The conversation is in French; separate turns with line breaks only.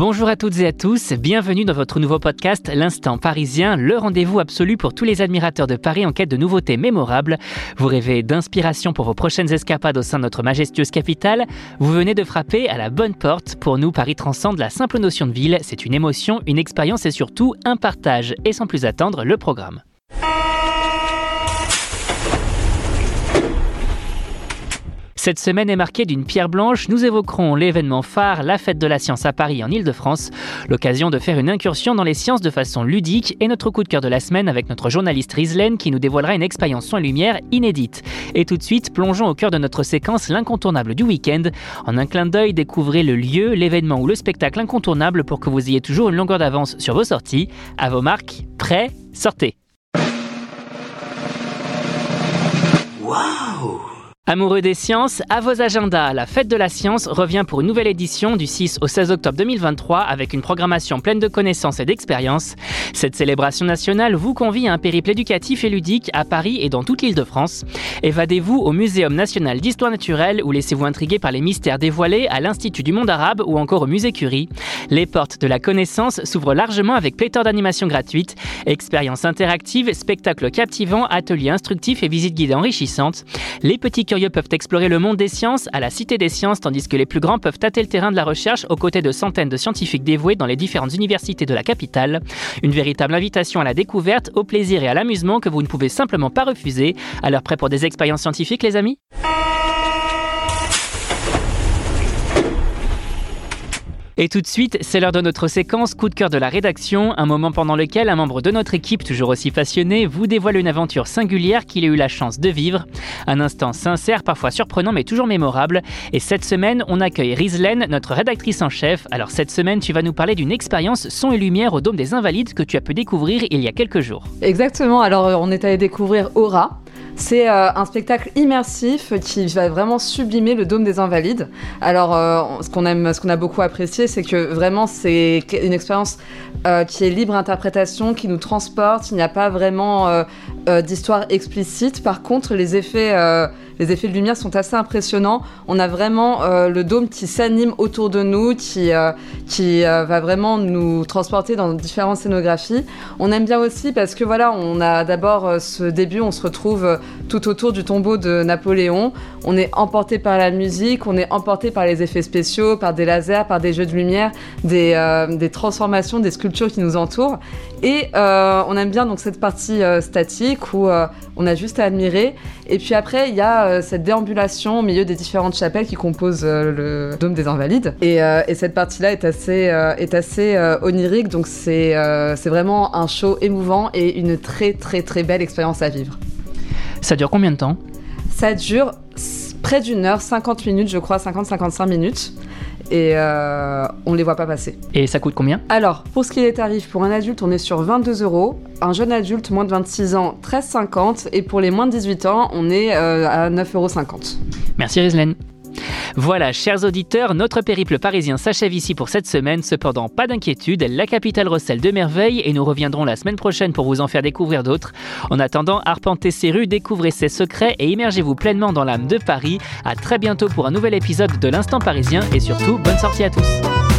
Bonjour à toutes et à tous, bienvenue dans votre nouveau podcast L'Instant Parisien, le rendez-vous absolu pour tous les admirateurs de Paris en quête de nouveautés mémorables. Vous rêvez d'inspiration pour vos prochaines escapades au sein de notre majestueuse capitale Vous venez de frapper à la bonne porte. Pour nous, Paris transcende la simple notion de ville, c'est une émotion, une expérience et surtout un partage. Et sans plus attendre, le programme. Cette semaine est marquée d'une pierre blanche. Nous évoquerons l'événement phare, la fête de la science à Paris en Ile-de-France. L'occasion de faire une incursion dans les sciences de façon ludique et notre coup de cœur de la semaine avec notre journaliste Rizlen qui nous dévoilera une expérience et lumière inédite. Et tout de suite, plongeons au cœur de notre séquence l'incontournable du week-end. En un clin d'œil, découvrez le lieu, l'événement ou le spectacle incontournable pour que vous ayez toujours une longueur d'avance sur vos sorties. À vos marques, prêts, sortez. Waouh Amoureux des sciences, à vos agendas, la fête de la science revient pour une nouvelle édition du 6 au 16 octobre 2023 avec une programmation pleine de connaissances et d'expériences. Cette célébration nationale vous convie à un périple éducatif et ludique à Paris et dans toute l'île de France. Évadez-vous au Muséum national d'histoire naturelle ou laissez-vous intriguer par les mystères dévoilés à l'Institut du monde arabe ou encore au Musée Curie. Les portes de la connaissance s'ouvrent largement avec pléthore d'animations gratuites, expériences interactives, spectacles captivants, ateliers instructifs et visites guidées enrichissantes. Les petits peuvent explorer le monde des sciences à la Cité des sciences, tandis que les plus grands peuvent tâter le terrain de la recherche aux côtés de centaines de scientifiques dévoués dans les différentes universités de la capitale. Une véritable invitation à la découverte, au plaisir et à l'amusement que vous ne pouvez simplement pas refuser. Alors prêt pour des expériences scientifiques les amis? Et tout de suite, c'est l'heure de notre séquence coup de cœur de la rédaction, un moment pendant lequel un membre de notre équipe, toujours aussi passionné, vous dévoile une aventure singulière qu'il a eu la chance de vivre. Un instant sincère, parfois surprenant, mais toujours mémorable. Et cette semaine, on accueille Rizlen, notre rédactrice en chef. Alors cette semaine, tu vas nous parler d'une expérience son et lumière au Dôme des Invalides que tu as pu découvrir il y a quelques jours.
Exactement, alors on est allé découvrir Aura. C'est euh, un spectacle immersif qui va vraiment sublimer le dôme des Invalides. Alors, euh, ce qu'on aime, ce qu'on a beaucoup apprécié, c'est que vraiment c'est une expérience euh, qui est libre interprétation, qui nous transporte. Il n'y a pas vraiment d'histoire explicite. Par contre, les effets les effets de lumière sont assez impressionnants. On a vraiment euh, le dôme qui s'anime autour de nous, qui, euh, qui euh, va vraiment nous transporter dans différentes scénographies. On aime bien aussi parce que voilà, on a d'abord ce début, on se retrouve tout autour du tombeau de Napoléon. On est emporté par la musique, on est emporté par les effets spéciaux, par des lasers, par des jeux de lumière, des, des transformations, des sculptures qui nous entourent. Et on aime bien donc cette partie statique où on a juste à admirer. Et puis après, il y a euh, cette déambulation au milieu des différentes chapelles qui composent euh, le dôme des Invalides. Et, euh, cette partie-là est assez, est assez onirique, donc c'est vraiment un show émouvant et une très très très belle expérience à vivre.
Ça dure combien de temps?
Ça dure près d'une heure, 50 minutes, je crois, 50-55 minutes et euh, on les voit pas passer.
Et ça coûte combien?
Alors, pour ce qui est des tarifs, pour un adulte, on est sur 22 euros. Un jeune adulte, moins de 26 ans, 13,50. Et pour les moins de 18 ans, on est euh, à 9,50 euros.
Merci Rizlen. Voilà, chers auditeurs, notre périple parisien s'achève ici pour cette semaine. Cependant, pas d'inquiétude, la capitale recèle de merveilles et nous reviendrons la semaine prochaine pour vous en faire découvrir d'autres. En attendant, arpentez ses rues, découvrez ses secrets et immergez-vous pleinement dans l'âme de Paris. À très bientôt pour un nouvel épisode de l'Instant Parisien et surtout, bonne sortie à tous.